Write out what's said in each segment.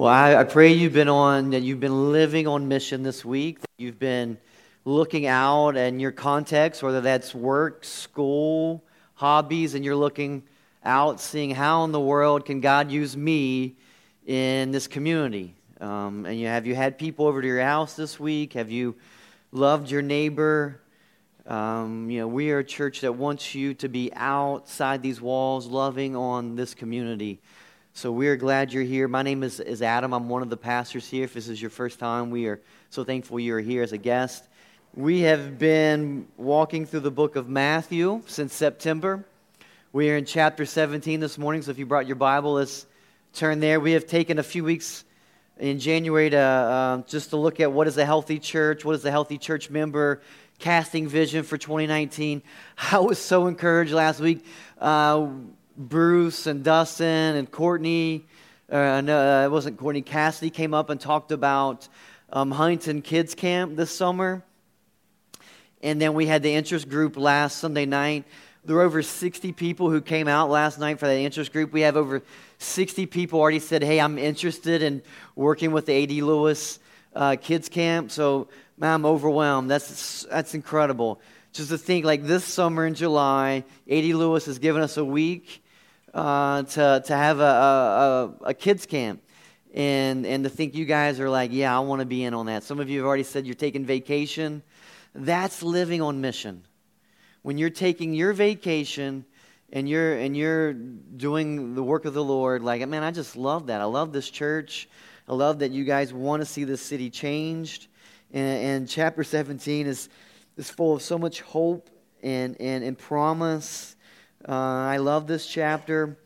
Well, I, I, pray you've been on, that you've been living on mission this week, that you've been looking out and your context, whether that's work, school, hobbies, and you're looking out, seeing how in the world can God use me in this community. Um, and you, have you had people over to your house this week? Have you loved your neighbor? Um, you know, we are a church that wants you to be outside these walls, loving on this community. So we are glad you're here. My name is, is Adam. I'm one of the pastors here. If this is your first time, we are so thankful you are here as a guest. We have been walking through the book of Matthew since September. We are in chapter 17 this morning, so if you brought your Bible, let's turn there. We have taken a few weeks in January to uh, just to look at what is a healthy church, what is a healthy church member, casting vision for 2019. I was so encouraged last week. Uh, Bruce and Dustin and Courtney, uh, no, uh, it wasn't Courtney, Cassidy came up and talked about um, Huntington Kids Camp this summer. And then we had the interest group last Sunday night. There were over 60 people who came out last night for that interest group. We have over 60 people already said, Hey, I'm interested in working with the A.D. Lewis uh, Kids Camp. So, man, I'm overwhelmed. That's, that's incredible. Just to think, like this summer in July, A.D. Lewis has given us a week uh, to, to have a, a, a, kids camp. And, and to think you guys are like, yeah, I want to be in on that. Some of you have already said you're taking vacation. That's living on mission. When you're taking your vacation and you're, and you're doing the work of the Lord, like, man, I just love that. I love this church. I love that you guys want to see this city changed. And, and chapter 17 is, is full of so much hope and, and, and promise uh, I love this chapter.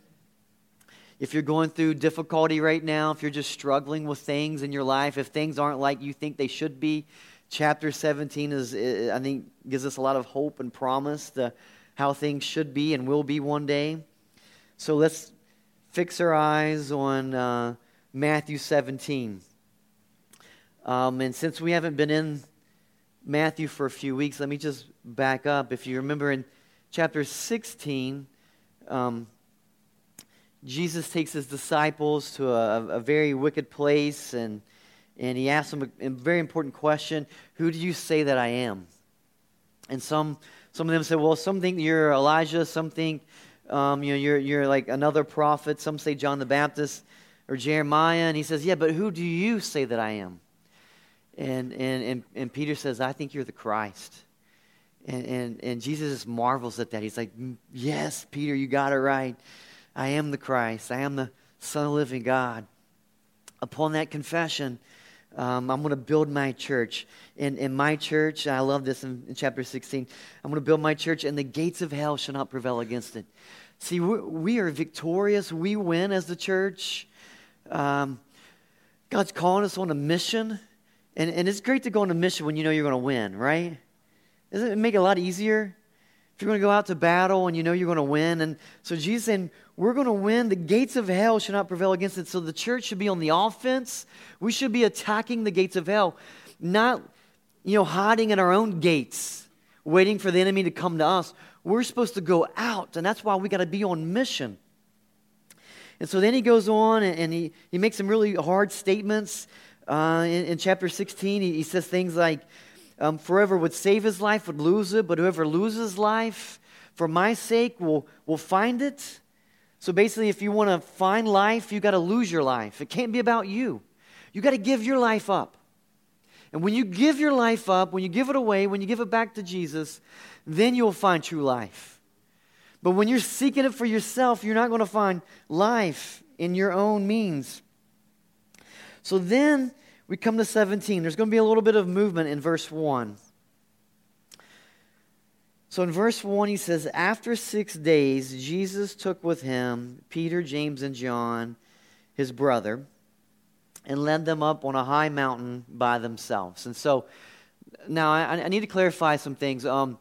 If you're going through difficulty right now, if you're just struggling with things in your life, if things aren't like you think they should be, chapter 17 is, I think, gives us a lot of hope and promise to how things should be and will be one day. So let's fix our eyes on uh, Matthew 17. Um, and since we haven't been in Matthew for a few weeks, let me just back up. If you remember in chapter 16, um, Jesus takes his disciples to a, a, very wicked place and, and he asks them a, a, very important question Who do you say that I am? And some, some of them say, Well, some think you're Elijah, some think um, you know, you're, you're like another prophet, some say John the Baptist or Jeremiah. And he says, Yeah, but who do you say that I am? And, and, and, and Peter says, I think you're the Christ. And, and, and Jesus marvels at that. He's like, Yes, Peter, you got it right. I am the Christ. I am the Son of the living God. Upon that confession, um, I'm going to build my church. In, in my church, I love this in, in chapter 16. I'm going to build my church, and the gates of hell shall not prevail against it. See, we, we are victorious. We win as the church. Um, God's calling us on a mission. And, and it's great to go on a mission when you know you're going to win, right? Doesn't it make it a lot easier? If you're going to go out to battle and you know you're going to win. And so Jesus saying, we're going to win. The gates of hell should not prevail against it. So the church should be on the offense. We should be attacking the gates of hell, not, you know, hiding in our own gates, waiting for the enemy to come to us. We're supposed to go out, and that's why we got to be on mission. And so then he goes on and, and he, he makes some really hard statements. Uh, in, in, chapter 16, he, he says things like, um, forever would save his life would lose it, but whoever loses life for my sake will, will find it. So basically, if you want to find life, you got to lose your life. It can't be about you. You got to give your life up. And when you give your life up, when you give it away, when you give it back to Jesus, then you'll find true life. But when you're seeking it for yourself, you're not going to find life in your own means. So then we come to 17. There's going to be a little bit of movement in verse 1. So in verse 1, he says, After six days, Jesus took with him Peter, James, and John, his brother, and led them up on a high mountain by themselves. And so now I, I need to clarify some things. Um,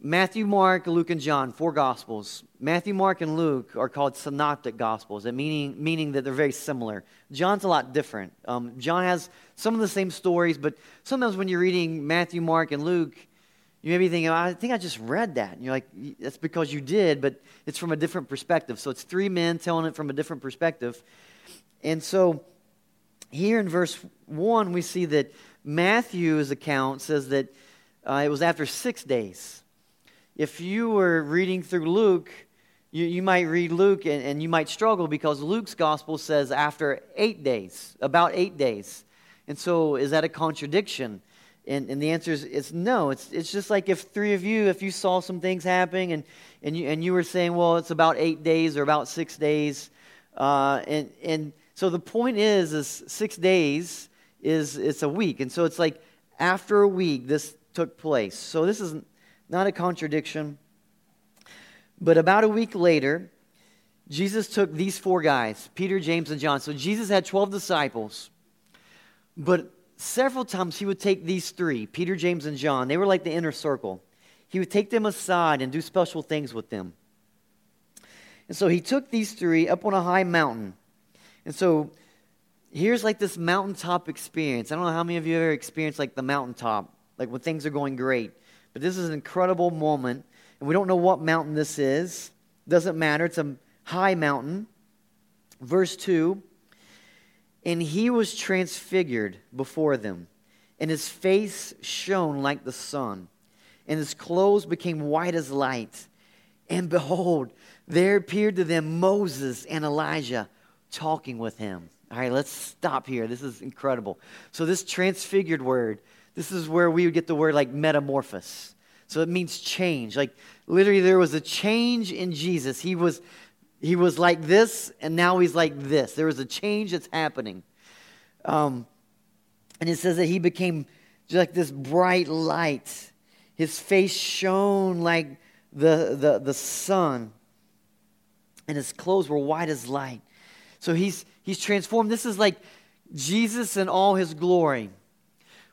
Matthew, Mark, Luke, and John, four Gospels. Matthew, Mark, and Luke are called synoptic Gospels, meaning, meaning that they're very similar. John's a lot different. Um, John has some of the same stories, but sometimes when you're reading Matthew, Mark, and Luke, you may be thinking, I think I just read that. And you're like, that's because you did, but it's from a different perspective. So it's three men telling it from a different perspective. And so here in verse 1, we see that Matthew's account says that uh, it was after six days. If you were reading through Luke, you, you might read Luke and, and you might struggle because Luke's gospel says after eight days, about eight days. And so, is that a contradiction? And, and the answer is it's no. It's, it's just like if three of you, if you saw some things happening and, and, you, and you were saying, well, it's about eight days or about six days. Uh, and, and so the point is, is six days is it's a week. And so it's like after a week, this took place. So this is not a contradiction. But about a week later, Jesus took these four guys Peter, James, and John. So Jesus had 12 disciples. But several times he would take these three Peter, James, and John. They were like the inner circle. He would take them aside and do special things with them. And so he took these three up on a high mountain. And so here's like this mountaintop experience. I don't know how many of you have ever experienced like the mountaintop, like when things are going great. But this is an incredible moment. And we don't know what mountain this is. Doesn't matter. It's a high mountain. Verse 2 And he was transfigured before them, and his face shone like the sun, and his clothes became white as light. And behold, there appeared to them Moses and Elijah talking with him. All right, let's stop here. This is incredible. So, this transfigured word, this is where we would get the word like metamorphosis. So, it means change. Like, literally, there was a change in Jesus. He was, he was like this, and now he's like this. There was a change that's happening. Um, and it says that he became just like this bright light. His face shone like the, the, the sun, and his clothes were white as light. So he's, he's transformed. This is like Jesus in all his glory.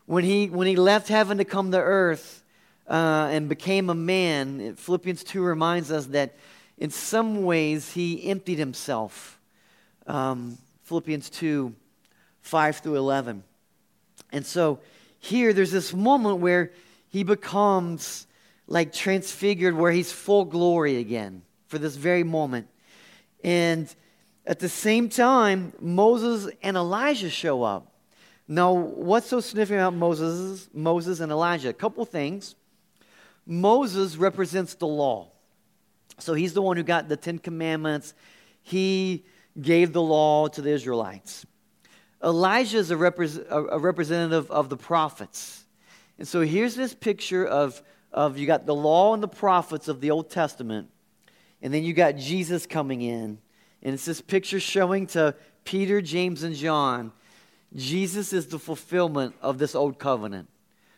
When he, when he left heaven to come to earth uh, and became a man, Philippians 2 reminds us that in some ways he emptied himself. Um, Philippians 2 5 through 11. And so here there's this moment where he becomes like transfigured, where he's full glory again for this very moment. And at the same time, Moses and Elijah show up. Now, what's so significant about Moses, Moses and Elijah? A couple things. Moses represents the law. So he's the one who got the Ten Commandments. He gave the law to the Israelites. Elijah is a, repre- a representative of the prophets. And so here's this picture of, of you got the law and the prophets of the Old Testament, and then you got Jesus coming in and it's this picture showing to Peter, James, and John Jesus is the fulfillment of this old covenant.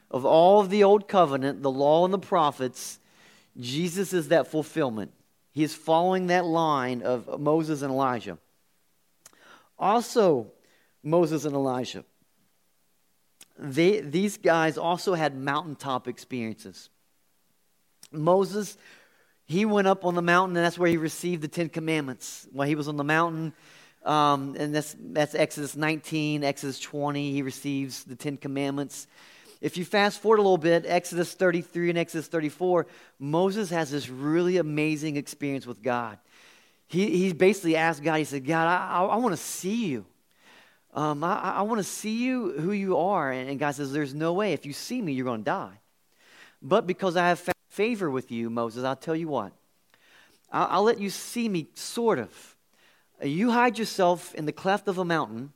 Of all of the old covenant, the law and the prophets, Jesus is that fulfillment. He is following that line of Moses and Elijah. Also, Moses and Elijah. They, these guys also had mountaintop experiences. Moses he went up on the mountain, and that's where he received the Ten Commandments. While he was on the mountain, um, and that's, that's Exodus 19, Exodus 20, he receives the Ten Commandments. If you fast forward a little bit, Exodus 33 and Exodus 34, Moses has this really amazing experience with God. He, he basically asked God, he said, God, I, I, I want to see you. Um, I, I want to see you who you are. And, and God says, There's no way. If you see me, you're going to die. But because I have favor with you, Moses, I'll tell you what. I'll, I'll let you see me, sort of. You hide yourself in the cleft of a mountain,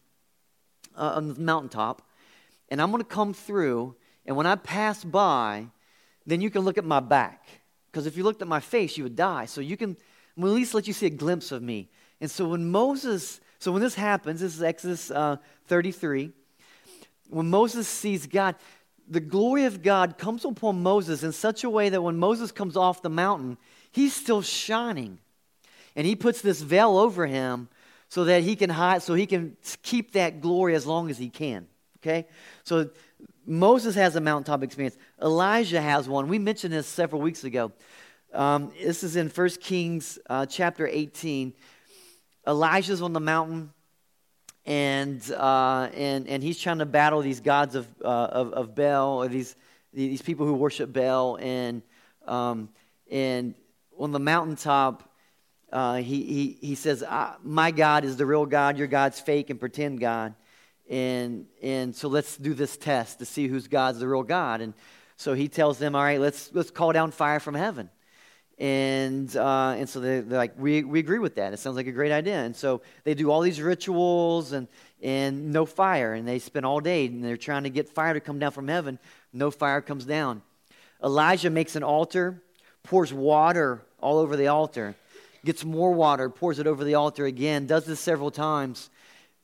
uh, on the mountaintop, and I'm going to come through. And when I pass by, then you can look at my back. Because if you looked at my face, you would die. So you can at least let you see a glimpse of me. And so when Moses, so when this happens, this is Exodus uh, 33. When Moses sees God, the glory of God comes upon Moses in such a way that when Moses comes off the mountain, he's still shining. And he puts this veil over him so that he can hide, so he can keep that glory as long as he can. Okay? So Moses has a mountaintop experience. Elijah has one. We mentioned this several weeks ago. Um, this is in 1 Kings uh, chapter 18. Elijah's on the mountain and uh, and and he's trying to battle these gods of uh, of, of Baal or these these people who worship Baal and um, and on the mountaintop. Uh, he, he, he says, My God is the real God, your God's fake and pretend God. and and so let's do this test to see who's God's the real God. And so he tells them, all right, let's let's call down fire from heaven. And uh, and so they, they're like, we we agree with that. It sounds like a great idea. And so they do all these rituals and and no fire, and they spend all day and they're trying to get fire to come down from heaven. No fire comes down. Elijah makes an altar, pours water all over the altar, gets more water, pours it over the altar again, does this several times,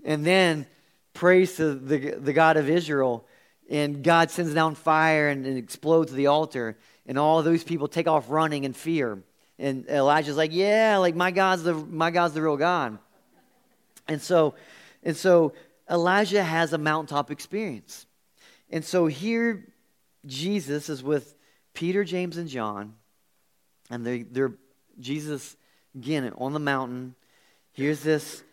and then prays to the, the God of Israel. And God sends down fire and, and explodes the altar. And all those people take off running in fear. And Elijah's like, Yeah, like my God's the my God's the real God. And so and so Elijah has a mountaintop experience. And so here Jesus is with Peter, James, and John. And they, they're Jesus again on the mountain. Here's this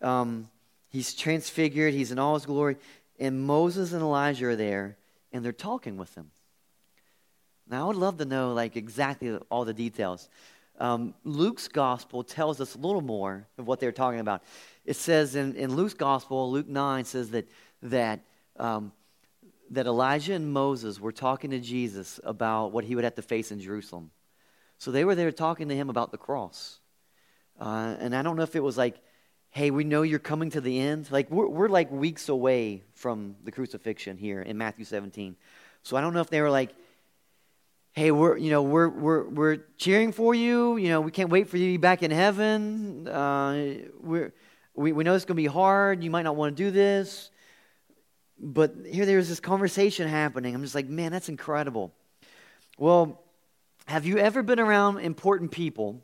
um, He's transfigured, he's in all his glory. And Moses and Elijah are there, and they're talking with him. Now, I would love to know, like, exactly all the details. Um, Luke's gospel tells us a little more of what they're talking about. It says in, in Luke's gospel, Luke 9 says that, that, um, that Elijah and Moses were talking to Jesus about what he would have to face in Jerusalem. So they were there talking to him about the cross. Uh, and I don't know if it was like hey, we know you're coming to the end. Like, we're, we're like weeks away from the crucifixion here in Matthew 17. So I don't know if they were like, hey, we're, you know, we're, we're, we're cheering for you. You know, we can't wait for you to be back in heaven. Uh, we're, we, we know it's going to be hard. You might not want to do this. But here there's this conversation happening. I'm just like, man, that's incredible. Well, have you ever been around important people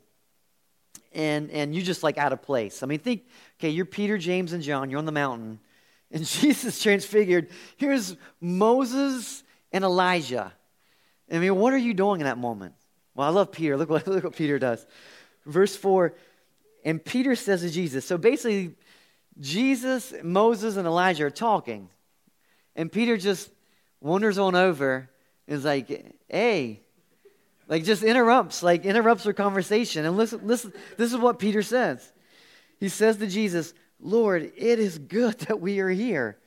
and and you just like out of place. I mean, think, okay, you're Peter, James, and John. You're on the mountain, and Jesus transfigured. Here's Moses and Elijah. I mean, what are you doing in that moment? Well, I love Peter. Look what look what Peter does. Verse four, and Peter says to Jesus. So basically, Jesus, Moses, and Elijah are talking, and Peter just wanders on over and is like, "Hey." Like just interrupts, like interrupts their conversation. And listen, listen, this is what Peter says. He says to Jesus, Lord, it is good that we are here.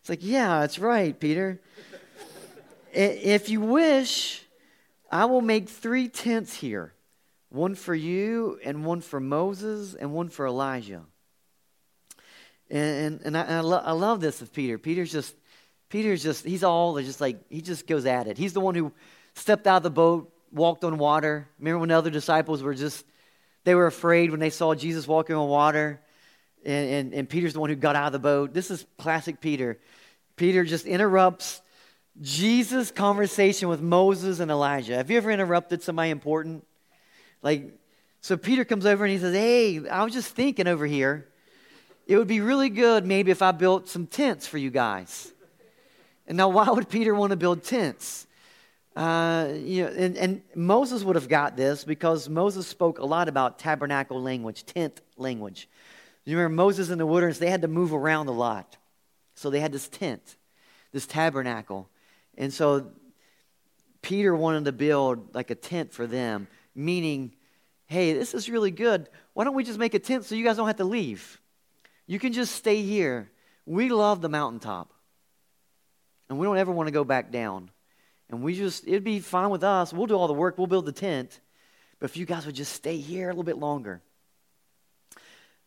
It's like, yeah, that's right, Peter. if you wish, I will make three tents here one for you, and one for Moses, and one for Elijah. And, and, and I, I, lo- I love this of Peter. Peter's just, Peter's just, he's all just like, he just goes at it. He's the one who stepped out of the boat, walked on water. Remember when the other disciples were just, they were afraid when they saw Jesus walking on water? And, and, and Peter's the one who got out of the boat. This is classic Peter. Peter just interrupts Jesus' conversation with Moses and Elijah. Have you ever interrupted somebody important? Like, so Peter comes over and he says, Hey, I was just thinking over here. It would be really good maybe if I built some tents for you guys. And now, why would Peter want to build tents? Uh, you know, and, and Moses would have got this because Moses spoke a lot about tabernacle language, tent language. You remember Moses in the wilderness, they had to move around a lot. So they had this tent, this tabernacle. And so Peter wanted to build like a tent for them, meaning, hey, this is really good. Why don't we just make a tent so you guys don't have to leave? You can just stay here. We love the mountaintop. And we don't ever want to go back down. And we just, it'd be fine with us. We'll do all the work, we'll build the tent. But if you guys would just stay here a little bit longer.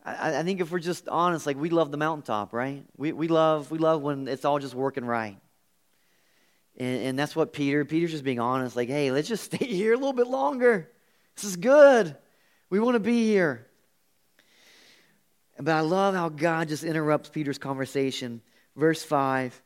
I, I think if we're just honest, like we love the mountaintop, right? We, we, love, we love when it's all just working right. And, and that's what Peter, Peter's just being honest, like, hey, let's just stay here a little bit longer. This is good. We want to be here. But I love how God just interrupts Peter's conversation. Verse 5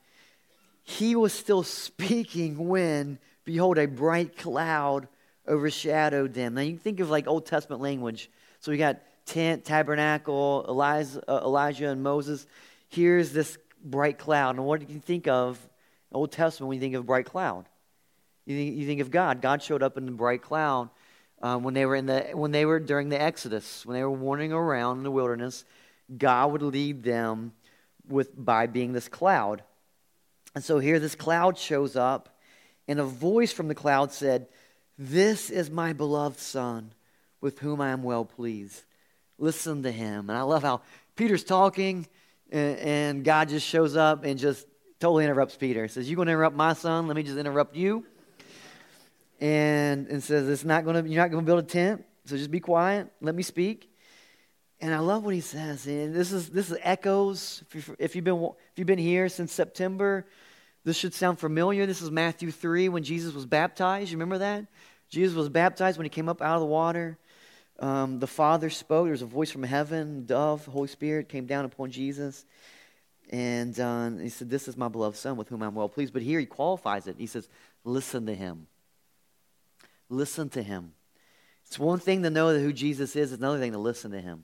he was still speaking when, behold, a bright cloud overshadowed them. Now you think of like Old Testament language. So we got tent, tabernacle, Elijah, uh, Elijah and Moses. Here's this bright cloud. And what do you think of Old Testament when you think of bright cloud? You think, you think of God. God showed up in the bright cloud um, when they were in the when they were during the Exodus, when they were wandering around in the wilderness. God would lead them with by being this cloud. And so here this cloud shows up, and a voice from the cloud said, This is my beloved Son, with whom I am well pleased. Listen to him. And I love how Peter's talking, And, God just shows up and just totally interrupts Peter. He says, You're going to interrupt my son? Let me just interrupt you. And, and says, It's not gonna, You're not going to build a tent, so just be quiet. Let me speak. And I love what he says. And this is this is echoes. If, you, if you've been if you've been here since September, this should sound familiar. This is Matthew three when Jesus was baptized. You remember that? Jesus was baptized when he came up out of the water. Um, the Father spoke. There was a voice from heaven, dove, Holy Spirit came down upon Jesus. And uh, he said, This is my beloved Son with whom I'm well pleased. But here he qualifies it. He says, Listen to him. Listen to him. It's one thing to know who Jesus is, it's another thing to listen to him.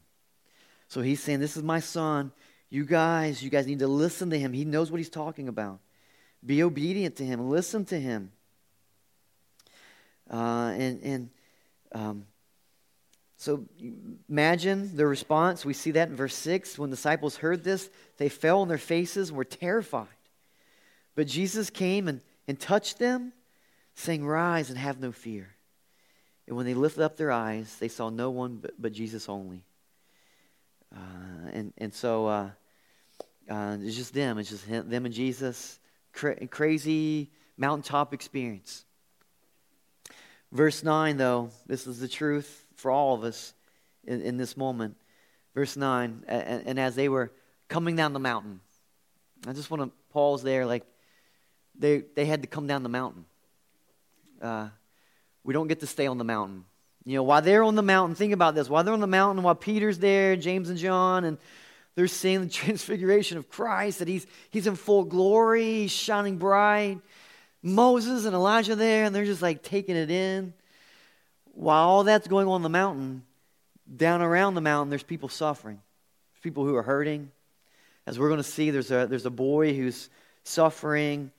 So he's saying, This is my son. You guys, you guys need to listen to him. He knows what he's talking about. Be obedient to him. Listen to him. Uh, and and um, so imagine the response. We see that in verse 6. When disciples heard this, they fell on their faces and were terrified. But Jesus came and, and touched them, saying, Rise and have no fear. And when they lifted up their eyes, they saw no one but, but Jesus only. Uh, and, and so uh, uh, it's just them. It's just him, them and Jesus. Cra- crazy mountaintop experience. Verse 9, though, this is the truth for all of us in, in this moment. Verse 9, and, and, as they were coming down the mountain, I just want to pause there. Like, they, they had to come down the mountain. Uh, we don't get to stay on the mountain. You know, while they're on the mountain, think about this. While they're on the mountain, while Peter's there, James and John, and they're seeing the transfiguration of Christ, that he's, he's in full glory, he's shining bright. Moses and Elijah there, and they're just like taking it in. While all that's going on the mountain, down around the mountain, there's people suffering. There's people who are hurting. As we're going to see, there's a, there's a boy who's suffering,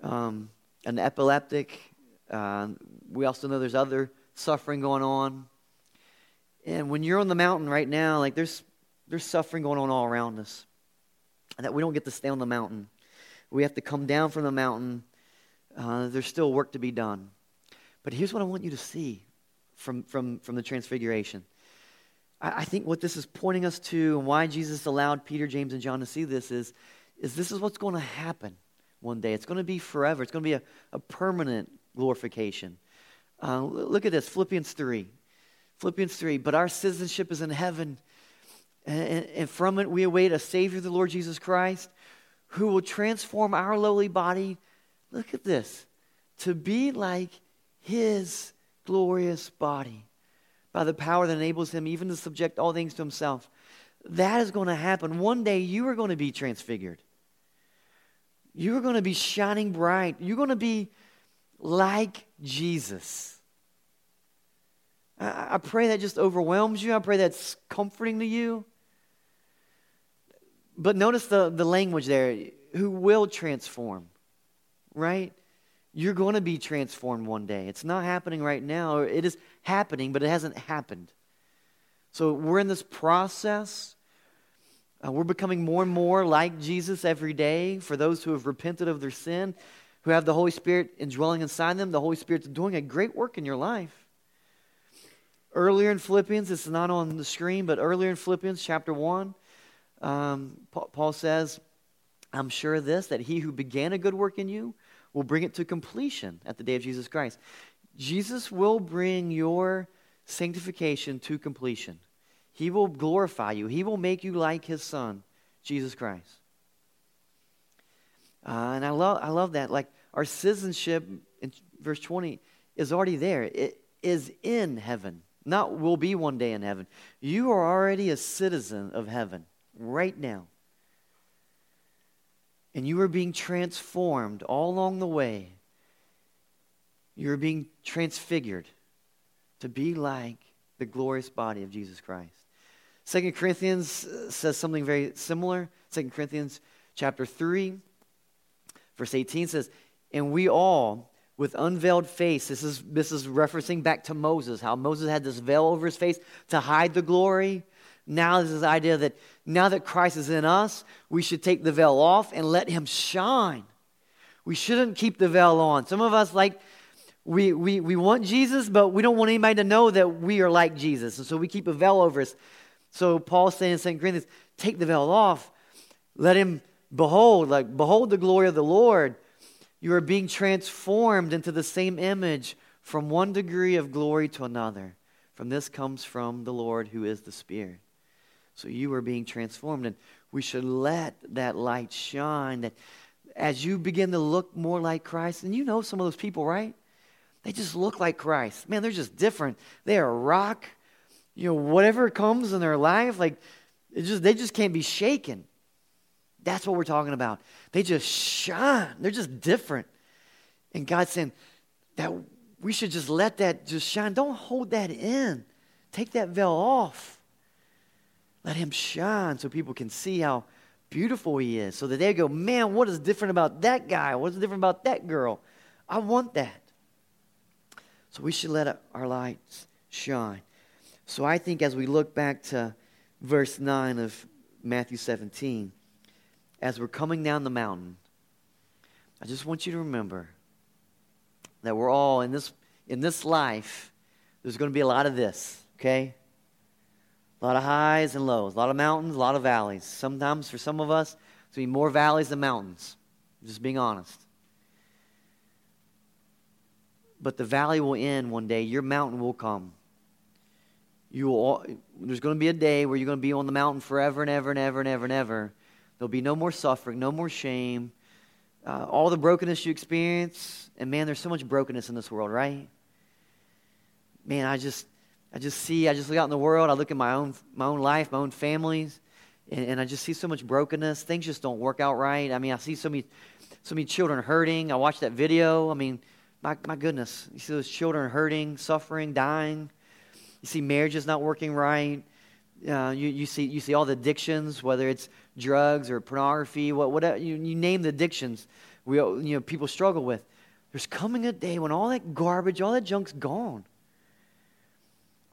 um, an epileptic. Uh, we also know there's other suffering going on. And when you're on the mountain right now, like there's there's suffering going on all around us. And that we don't get to stay on the mountain. We have to come down from the mountain. Uh, there's still work to be done. But here's what I want you to see from, from, from the transfiguration. I, I think what this is pointing us to and why Jesus allowed Peter, James, and John to see this is, is this is what's going to happen one day. It's going to be forever. It's going to be a, a permanent glorification. Uh, look at this Philippians 3. Philippians 3. But our citizenship is in heaven, and, and from it we await a Savior, the Lord Jesus Christ, who will transform our lowly body. Look at this to be like his glorious body by the power that enables him even to subject all things to himself. That is going to happen. One day you are going to be transfigured. You are going to be shining bright. You're going to be like Jesus. I, I pray that just overwhelms you. I pray that's comforting to you. But notice the, the language there who will transform, right? You're going to be transformed one day. It's not happening right now. It is happening, but it hasn't happened. So we're in this process. Uh, we're becoming more and more like Jesus every day for those who have repented of their sin who have the Holy Spirit indwelling inside them, the Holy Spirit's doing a great work in your life. Earlier in Philippians, it's not on the screen, but earlier in Philippians chapter 1, um, Paul says, I'm sure of this, that he who began a good work in you will bring it to completion at the day of Jesus Christ. Jesus will bring your sanctification to completion. He will glorify you. He will make you like his son, Jesus Christ. Uh, and I love, I love that. Like our citizenship in verse 20 is already there. It is in heaven, not will be one day in heaven. You are already a citizen of heaven right now. And you are being transformed all along the way. You're being transfigured to be like the glorious body of Jesus Christ. Second Corinthians uh, says something very similar. Second Corinthians chapter 3 Verse 18 says, And we all, with unveiled face, this is, this is referencing back to Moses, how Moses had this veil over his face to hide the glory. Now, this is the idea that now that Christ is in us, we should take the veil off and let him shine. We shouldn't keep the veil on. Some of us, like, we, we, we want Jesus, but we don't want anybody to know that we are like Jesus. And so we keep a veil over us. So Paul's saying in 2 Corinthians, take the veil off Let him behold, like, behold the glory of the Lord. You are being transformed into the same image from one degree of glory to another. From this comes from the Lord who is the Spirit. So you are being transformed, and we should let that light shine. That as you begin to look more like Christ, and you know some of those people, right? They just look like Christ. Man, they're just different. They are rock. You know, whatever comes in their life, like it just they just can't be shaken. That's what we're talking about. They just shine. They're just different. And God's saying that we should just let that just shine. Don't hold that in. Take that veil off. Let him shine so people can see how beautiful he is. So that they go, man, what is different about that guy? What's different about that girl? I want that. So we should let our lights shine. So I think as we look back to verse 9 of Matthew 17, as we're coming down the mountain, I just want you to remember that we're all in this in this life, there's going to be a lot of this, okay? A lot of highs and lows, a lot of mountains, a lot of valleys. Sometimes for some of us, it's going to be more valleys than mountains. Just being honest. But the valley will end one day. Your mountain will come. You will, there's going to be a day where you're going to be on the mountain forever and ever and ever and ever and ever. There'll be no more suffering, no more shame. Uh, all the brokenness you experience, and man, there's so much brokenness in this world, right? Man, I just, I just see, I just look out in the world, I look at my own, my own life, my own families, and, and I just see so much brokenness. Things just don't work out right. I mean, I see so many, so many children hurting. I watched that video. I mean, my, my goodness, you see those children hurting, suffering, dying. You see marriages not working right. Uh, you, you, see, you see all the addictions, whether it's drugs or pornography, what, whatever, uh, you, you name the addictions we, you know, people struggle with. There's coming a day when all that garbage, all that junk's gone.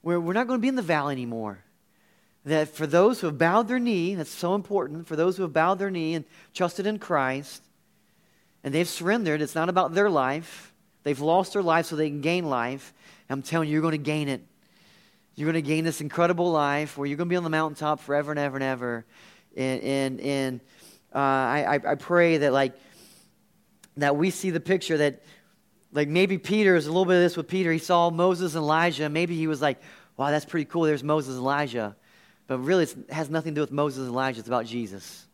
Where we're not going to be in the valley anymore. That for those who have bowed their knee, that's so important, for those who have bowed their knee and trusted in Christ, and they've surrendered, it's not about their life. They've lost their life so they can gain life. I'm telling you, you're going to gain it. You're going to gain this incredible life where you're going to be on the mountaintop forever and ever and ever. And, and, and uh, I, I pray that, like, that we see the picture that, like, maybe Peter is a little bit of this with Peter. He saw Moses and Elijah. Maybe he was like, wow, that's pretty cool. There's Moses and Elijah. But really, it has nothing to do with Moses and Elijah. It's about Jesus.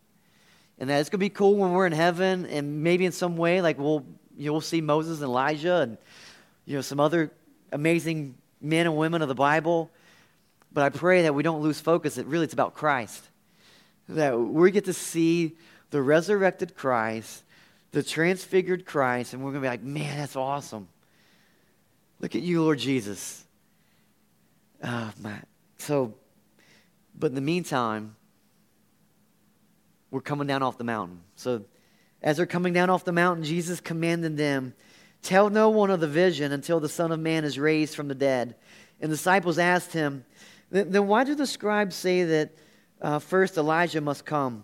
And that it's going to be cool when we're in heaven, and maybe in some way, like, we'll, you know, we'll see Moses and Elijah and, you know, some other amazing men and women of the Bible. But I pray that we don't lose focus that really it's about Christ. That we get to see the resurrected Christ, the transfigured Christ, and we're going to be like, man, that's awesome. Look at you, Lord Jesus. Oh, my. So, but in the meantime, we're coming down off the mountain. So, as they're coming down off the mountain, Jesus commanded them Tell no one of the vision until the Son of Man is raised from the dead. And the disciples asked him, Then why do the scribes say that uh, first Elijah must come?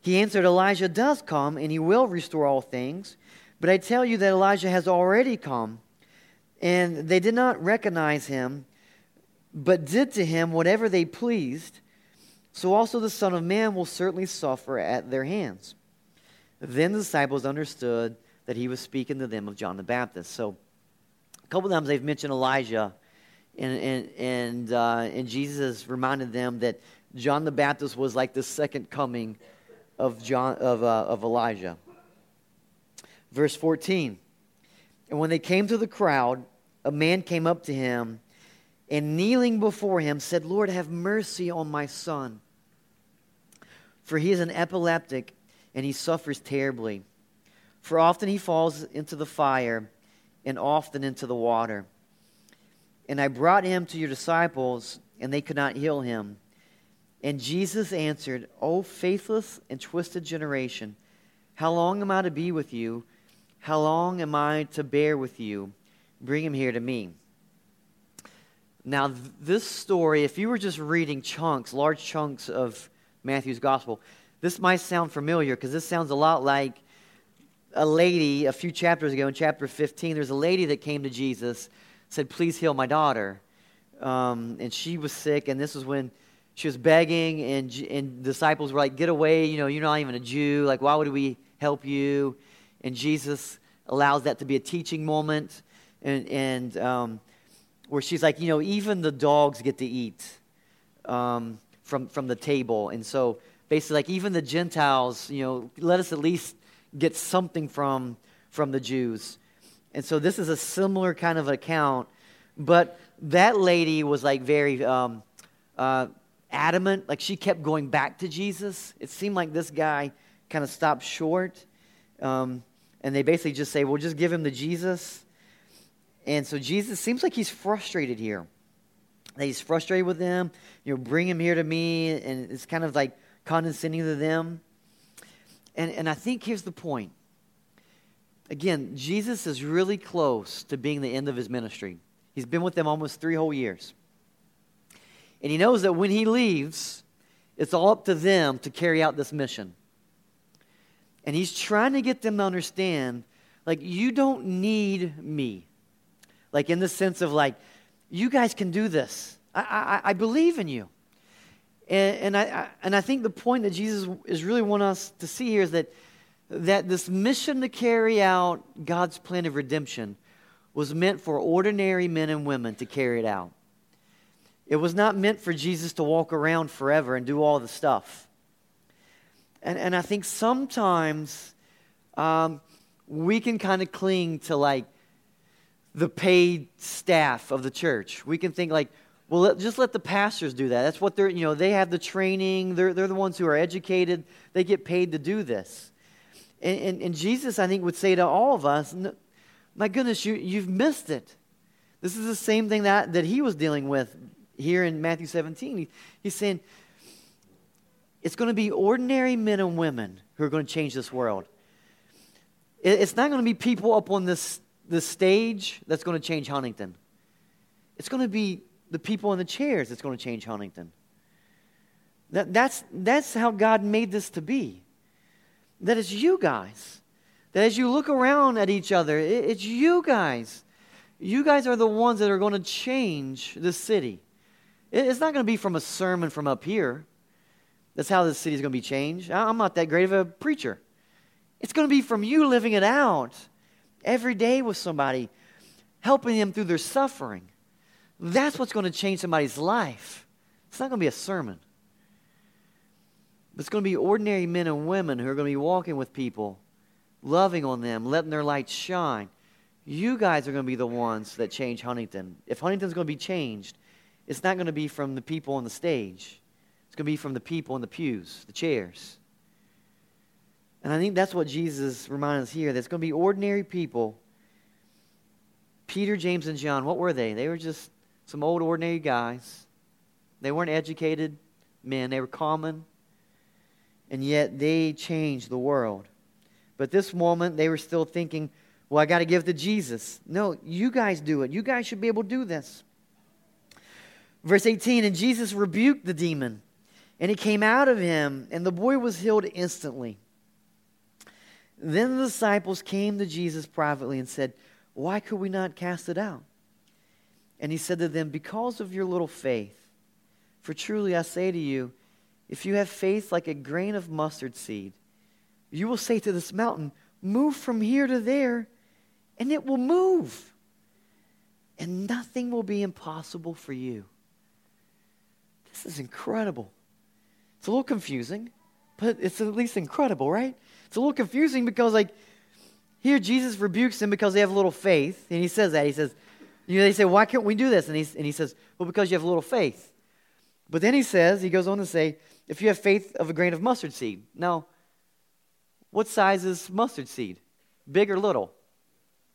He answered, Elijah does come, and he will restore all things. But I tell you that Elijah has already come, and they did not recognize him, but did to him whatever they pleased. So also the Son of Man will certainly suffer at their hands. Then the disciples understood that he was speaking to them of John the Baptist. So a couple times they've mentioned Elijah, and, and, and, uh, and Jesus reminded them that John the Baptist was like the second coming of, John, of, uh, of Elijah. Verse 14 And when they came to the crowd, a man came up to him and kneeling before him said, Lord, have mercy on my son. For he is an epileptic and he suffers terribly. For often he falls into the fire and often into the water. And I brought him to your disciples, and they could not heal him. And Jesus answered, O faithless and twisted generation, how long am I to be with you? How long am I to bear with you? Bring him here to me. Now, this story, if you were just reading chunks, large chunks of Matthew's gospel, this might sound familiar because this sounds a lot like a lady a few chapters ago in chapter 15 there's a lady that came to jesus said please heal my daughter um, and she was sick and this was when she was begging, and, and disciples were like, Get away, you know, you're not even a Jew. Like, why would we help you? And Jesus allows that to be a teaching moment. And, and um, where she's like, You know, even the dogs get to eat um, from, from the table. And so basically, like, even the Gentiles, you know, let us at least get something from, from the Jews. And so this is a similar kind of account. But that lady was like very. Um, uh, adamant. Like she kept going back to Jesus. It seemed like this guy kind of stopped short. Um, and they basically just say, well, just give him to Jesus. And so Jesus seems like he's frustrated here. That he's frustrated with them. You know, bring him here to me. And it's kind of like condescending to them. And, and I think here's the point. Again, Jesus is really close to being the end of his ministry. He's been with them almost three whole years. And he knows that when he leaves, it's all up to them to carry out this mission. And he's trying to get them to understand like, you don't need me. Like, in the sense of, like, you guys can do this. I, I, I believe in you. And, and, I, I, and I think the point that Jesus is really wanting us to see here is that, that this mission to carry out God's plan of redemption was meant for ordinary men and women to carry it out. It was not meant for Jesus to walk around forever and do all the stuff. And, and I think sometimes um, we can kind of cling to like the paid staff of the church. We can think like, well, let, just let the pastors do that. That's what they're, you know, they have the training. They're, they're the ones who are educated. They get paid to do this. And, and, and Jesus, I think, would say to all of us, my goodness, you, you've missed it. This is the same thing that, that he was dealing with here in Matthew 17. He, he's saying it's going to be ordinary men and women who are going to change this world. It, it's not going to be people up on this, this stage that's going to change Huntington. It's going to be the people in the chairs that's going to change Huntington. That, that's, that's how God made this to be. That it's you guys. That as you look around at each other, it, it's you guys. You guys are the ones that are going to change the city. It's not going to be from a sermon from up here. That's how this city is going to be changed. I'm not that great of a preacher. It's going to be from you living it out every day with somebody, helping them through their suffering. That's what's going to change somebody's life. It's not going to be a sermon. It's going to be ordinary men and women who are going to be walking with people, loving on them, letting their light shine. You guys are going to be the ones that change Huntington. If Huntington's going to be changed, it's not going to be from the people on the stage. It's going to be from the people in the pews, the chairs. And I think that's what Jesus reminds us here. It's going to be ordinary people. Peter, James, and John, what were they? They were just some old, ordinary guys. They weren't educated men, they were common. And yet they changed the world. But this moment, they were still thinking, well, I got to give to Jesus. No, you guys do it. You guys should be able to do this. Verse 18 And Jesus rebuked the demon, and it came out of him, and the boy was healed instantly. Then the disciples came to Jesus privately and said, Why could we not cast it out? And he said to them, Because of your little faith. For truly I say to you, if you have faith like a grain of mustard seed, you will say to this mountain, Move from here to there, and it will move. And nothing will be impossible for you. This is incredible. It's a little confusing, but it's at least incredible, right? It's a little confusing because, like, here Jesus rebukes them because they have little faith. And he says that. He says, you know, they say, why can't we do this? And, he and he says, well, because you have little faith. But then he says, he goes on to say, if you have faith of a grain of mustard seed. Now, what size is mustard seed? Big or little?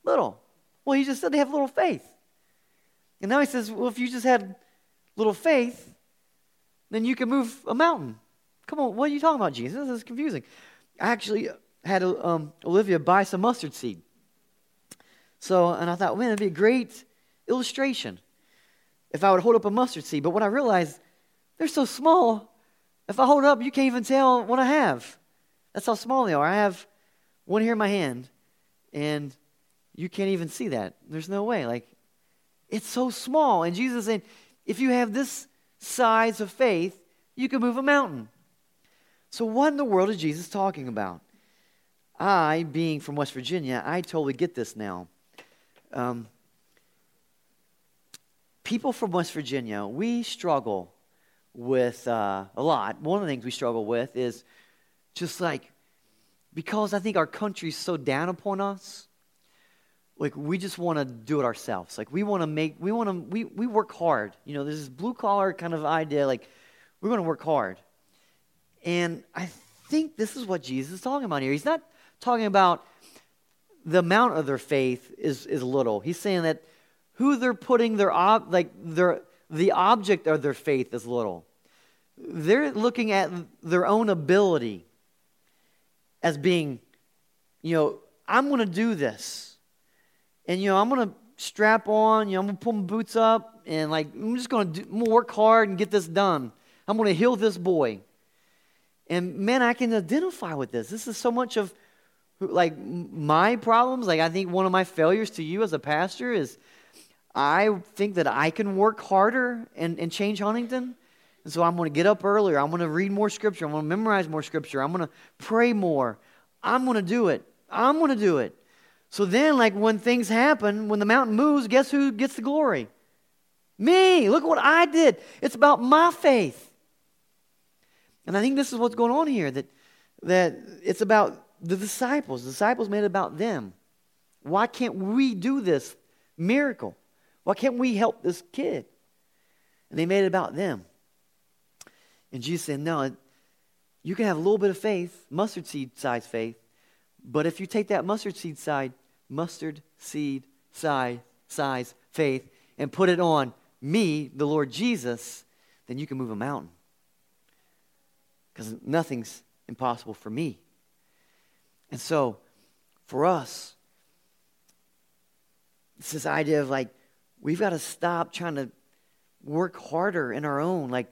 Little. Well, he just said they have little faith. And now he says, well, if you just had little faith, then you can move a mountain. Come on, what are you talking about, Jesus? This is confusing. I actually had um, Olivia buy some mustard seed. So, and I thought, man, it'd be a great illustration if I would hold up a mustard seed. But when I realized they're so small, if I hold up, you can't even tell what I have. That's how small they are. I have one here in my hand, and you can't even see that. There's no way. Like, it's so small. And Jesus said, if you have this size of faith, you can move a mountain. So, what in the world is Jesus talking about? I, being from West Virginia, I totally get this now. Um, people from West Virginia, we struggle with uh, a lot. One of the things we struggle with is just like, because I think our country's so down upon us, like we just want to do it ourselves. Like we want to make, we want to, we, we work hard. You know, there's this blue collar kind of idea, like we're going to work hard. And I think this is what Jesus is talking about here. He's not talking about the amount of their faith is, is little. He's saying that who they're putting their ob, like their the object of their faith is little. They're looking at their own ability as being, you know, I'm going to do this. And, you know, I'm to strap on, you know, I'm to pull my boots up and, like, I'm just going to work hard and get this done. I'm to heal this boy. And, man, I can identify with this. This is so much of like my problems like i think one of my failures to you as a pastor is i think that i can work harder and, and change huntington and so i'm going to get up earlier i'm going to read more scripture i'm going to memorize more scripture i'm going to pray more i'm going to do it i'm going to do it so then like when things happen when the mountain moves guess who gets the glory me look what i did it's about my faith and i think this is what's going on here that that it's about the disciples. The disciples made it about them. Why can't we do this miracle? Why can't we help this kid? And they made it about them. And Jesus said, No, you can have a little bit of faith, mustard seed size faith, but if you take that mustard seed side, mustard seed size, size faith, and put it on me, the Lord Jesus, then you can move a mountain. Because nothing's impossible for me. And so, for us, it's this idea of like, we've got to stop trying to work harder in our own. Like,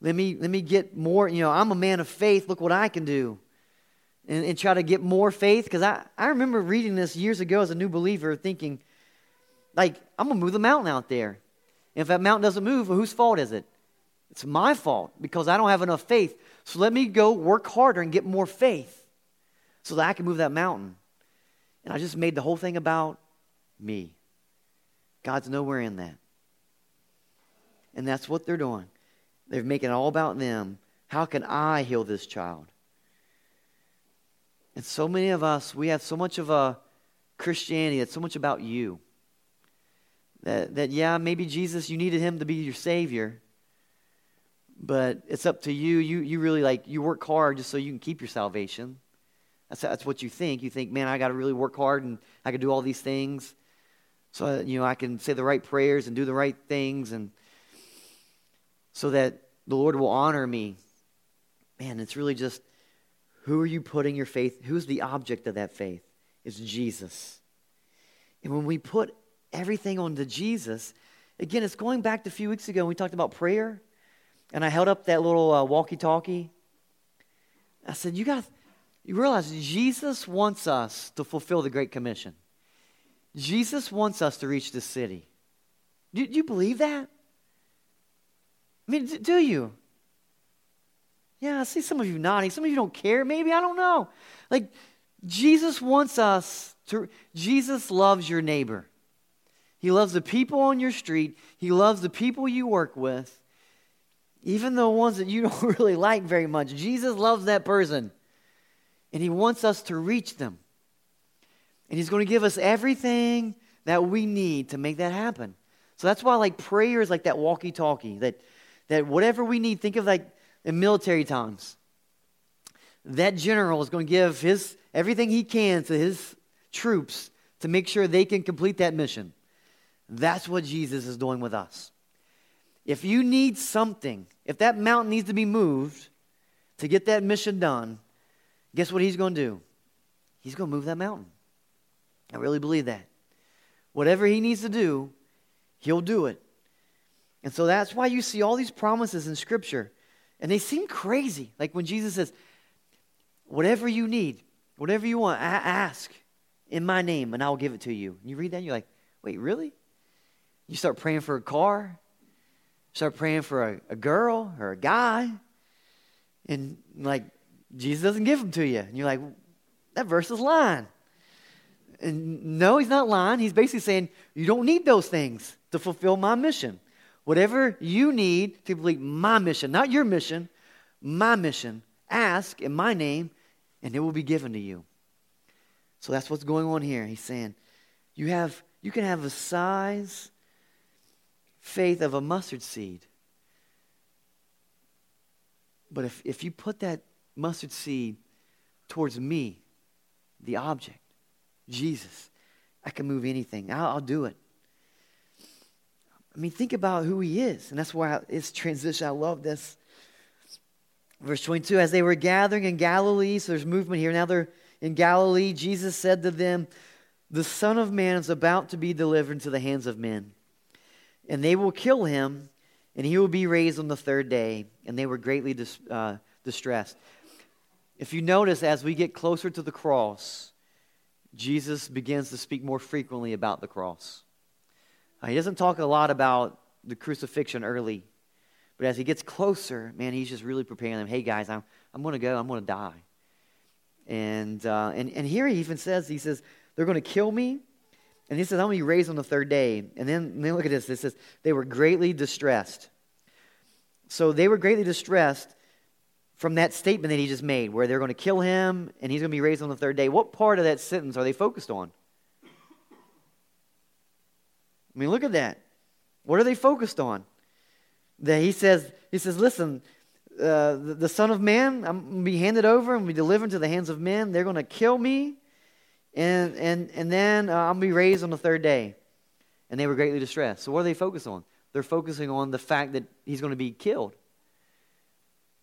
let me, let me get more, you know, I'm a man of faith. Look what I can do. And, and try to get more faith. Because I, I remember reading this years ago as a new believer, thinking, like, I'm going to move the mountain out there. And if that mountain doesn't move, whose fault is it? It's my fault because I don't have enough faith. So let me go work harder and get more faith so that I can move that mountain. And I just made the whole thing about me. God's nowhere in that. And that's what they're doing. They're making it all about them. How can I heal this child? And so many of us, we have so much of a Christianity that's so much about you. That, that, yeah, maybe Jesus, you needed him to be your Savior, but it's up to you. You, you really like, you work hard just so you can keep your salvation. That's, that's what you think. You think, man, I got to really work hard and I can do all these things. So, you know, I can say the right prayers and do the right things and so that the Lord will honor me. Man, it's really just who are you putting your faith? Who's the object of that faith? It's Jesus. And when we put everything onto Jesus, again, it's going back to a few weeks ago when we talked about prayer, and I held up that little uh, walkie talkie. I said, You got you realize Jesus wants us to fulfill the Great Commission. Jesus wants us to reach the city. Do, do you believe that? I mean, do you? Yeah, I see some of you nodding. Some of you don't care. Maybe, I don't know. Like, Jesus wants us to, Jesus loves your neighbor. He loves the people on your street. He loves the people you work with, even the ones that you don't really like very much. Jesus loves that person and He wants us to reach them. And He's going to give us everything that we need to make that happen. So that's why, like, prayer is like that walkie talkie, that, that whatever we need, think of like in military times. That general is going to give his everything he can to his troops to make sure they can complete that mission. That's what Jesus is doing with us. If you need something, if that mountain needs to be moved to get that mission done, Guess what he's going to do? He's going to move that mountain. I really believe that. Whatever he needs to do, he'll do it. And so that's why you see all these promises in Scripture. And they seem crazy. Like when Jesus says, whatever you need, whatever you want, I ask in my name and I'll give it to you. And you read that and you're like, wait, really? You start praying for a car, start praying for a, a girl or a guy, And like, Jesus doesn't give them to you. And you're like, that verse is lying. And no, he's not lying. He's basically saying, you don't need those things to fulfill my mission. Whatever you need to complete my mission, not your mission, my mission, ask in my name, and it will be given to you. So that's what's going on here. He's saying, you have you can have a size faith of a mustard seed. But if, if you put that mustard seed towards me, the object, Jesus, I can move anything. I'll, I'll do it. I mean, think about who he is. And that's why it's transition. I love this. Verse 22 As they were gathering in Galilee, so there's movement here. Now they're in Galilee. Jesus said to them, The Son of Man is about to be delivered into the hands of men, and they will kill him, and he will be raised on the third day. And they were greatly dis- uh, distressed. If you notice, as we get closer to the cross, Jesus begins to speak more frequently about the cross. Uh, he doesn't talk a lot about the crucifixion early, but as he gets closer, man, he's just really preparing them. Hey, guys, I'm, I'm going to go. I'm going to die. And, uh, and, and here he even says, he says, they're going to kill me. And he says, I'm going to be raised on the third day. And then, and then look at this. It says, they were greatly distressed. So they were greatly distressed from that statement that he just made, where they're going to kill him and he's going to be raised on the third day. What part of that sentence are they focused on? I mean, look at that. What are they focused on? That he says, he says, listen, uh, the, the, Son of Man, I'm going to be handed over and be delivered into the hands of men. They're going to kill me, and, and, and then uh, I'll be raised on the third day. And they were greatly distressed. So, what are they focused on? They're focusing on the fact that he's going to be killed.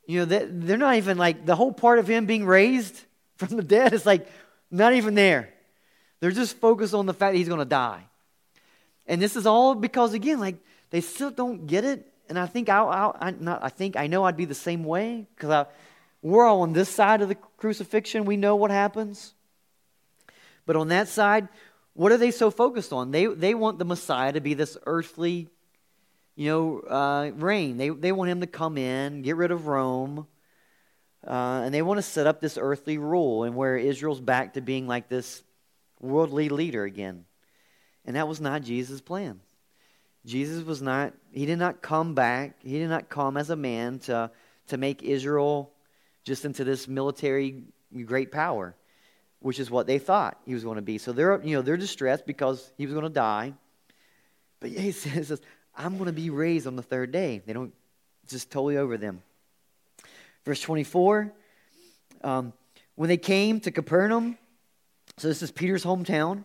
You know, they're not even like the whole part of him being raised from the dead is like not even there. They're just focused on the fact that he's going to die. And this is all because, again, like they still don't get it. And I think I, I, not, I think I know I'd be the same way because we're all on this side of the crucifixion. We know what happens. But on that side, what are they so focused on? They, they want the Messiah to be this earthly you know, uh, reign. They, they want him to come in, get rid of Rome, uh, and they want to set up this earthly rule and where Israel's back to being like this worldly leader again. And that was not Jesus' plan. Jesus was not, he did not come back, he did not come as a man to, to make Israel just into this military great power, which is what they thought he was going to be. So they're, you know, they're distressed because he was going to die. But he says, I'm going to be raised on the third day. They don't just totally over them. Verse 24 um, when they came to Capernaum, so this is Peter's hometown,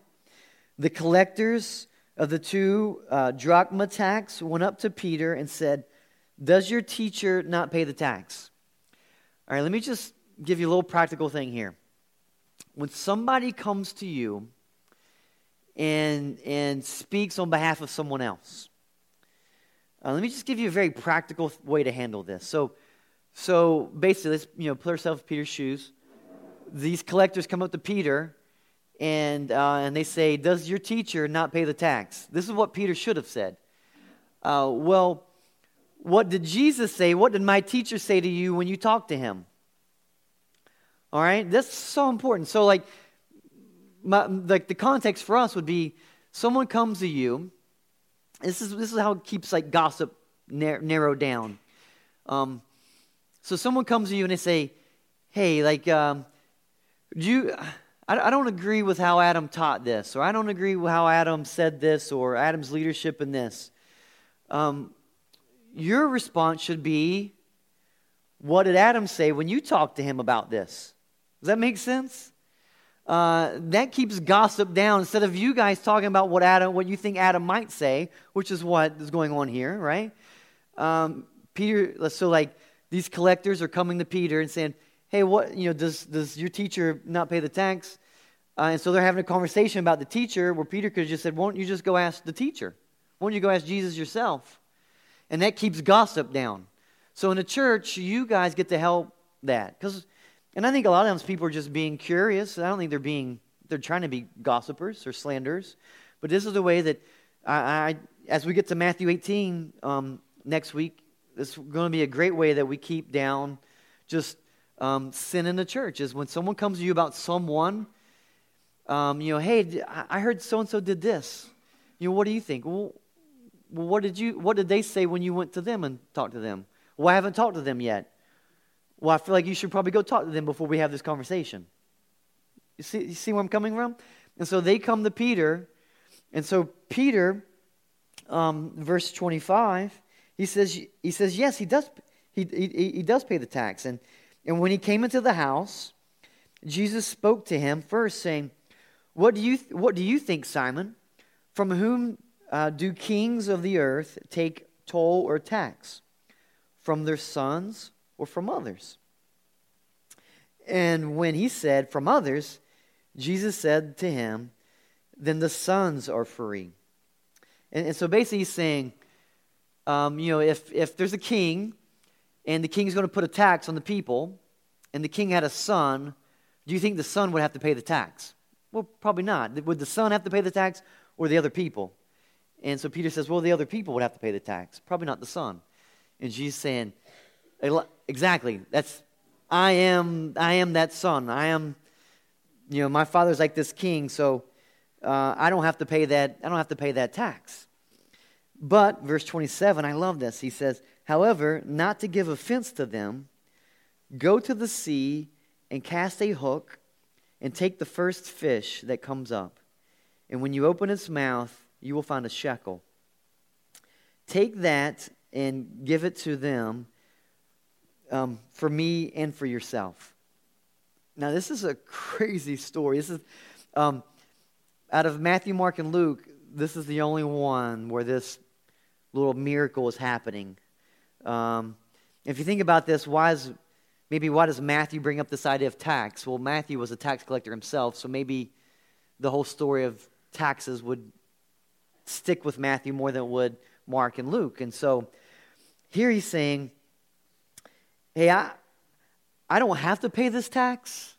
the collectors of the two uh, drachma tax went up to Peter and said, Does your teacher not pay the tax? All right, let me just give you a little practical thing here. When somebody comes to you and, and speaks on behalf of someone else, uh, let me just give you a very practical way to handle this. So, so basically, let's you know put ourselves in Peter's shoes. These collectors come up to Peter, and uh, and they say, "Does your teacher not pay the tax?" This is what Peter should have said. Uh, well, what did Jesus say? What did my teacher say to you when you talked to him? All right, that's so important. So, like, my, like the context for us would be: someone comes to you this is, this is how it keeps like gossip nar- narrowed down. Um, so someone comes to you and they say, hey, like, um, do you, I, don't agree with how Adam taught this, or I don't agree with how Adam said this, or Adam's leadership in this. Um, your response should be, what did Adam say when you talked to him about this? Does that make sense? uh, that keeps gossip down instead of you guys talking about what Adam, what you think Adam might say, which is what is going on here, right? Um, Peter, so like these collectors are coming to Peter and saying, "Hey, what you know? Does does your teacher not pay the tax?" Uh, and so they're having a conversation about the teacher, where Peter could have just said, "Won't you just go ask the teacher? Won't you go ask Jesus yourself?" And that keeps gossip down. So in the church, you guys get to help that because and I think a lot of times people are just being curious. I don't think they're being, they're trying to be gossipers or slanderers. But this is the way that I, I as we get to Matthew 18 um, next week, it's going to be a great way that we keep down just um, sin in the church is when someone comes to you about someone, um, you know, hey, I heard so and so did this. You know, what do you think? Well, what did you? What did they say when you went to them and talked to them? Well, I haven't talked to them yet. Well, I feel like you should probably go talk to them before we have this conversation. You see, you see where I'm coming from? And so they come to Peter, and so Peter, um, verse 25, he says, he says, yes, he does, he, he, he does pay the tax. And, and when he came into the house, Jesus spoke to him first, saying, What do you, what do you think, Simon? From whom uh, do kings of the earth take toll or tax? From their sons or from others? And when he said, From others, Jesus said to him, Then the sons are free. And, and so basically, he's saying, um, you know, if, if there's a king and the king's going to put a tax on the people, and the king had a son, do you think the son would have to pay the tax? Well, probably not. Would the son have to pay the tax or the other people? And so Peter says, well, the other people would have to pay the tax, probably not the son. And Jesus saying, exactly, that's, I am, I am that son. I am, you know, my father's like this king, so uh, I don't have to pay that, I don't have to pay that tax. But, verse 27, I love this. He says, However, not to give offense to them, go to the sea and cast a hook and take the first fish that comes up. And when you open its mouth, you will find a shekel. Take that and give it to them um, for me and for yourself. Now, this is a crazy story. This is um, out of Matthew, Mark, and Luke. This is the only one where this little miracle is happening. Um, if you think about this, why is maybe why does Matthew bring up this idea of tax? Well, Matthew was a tax collector himself, so maybe the whole story of taxes would stick with Matthew more than it would Mark and Luke. And so here he's saying, "Hey, I I don't have to pay this tax,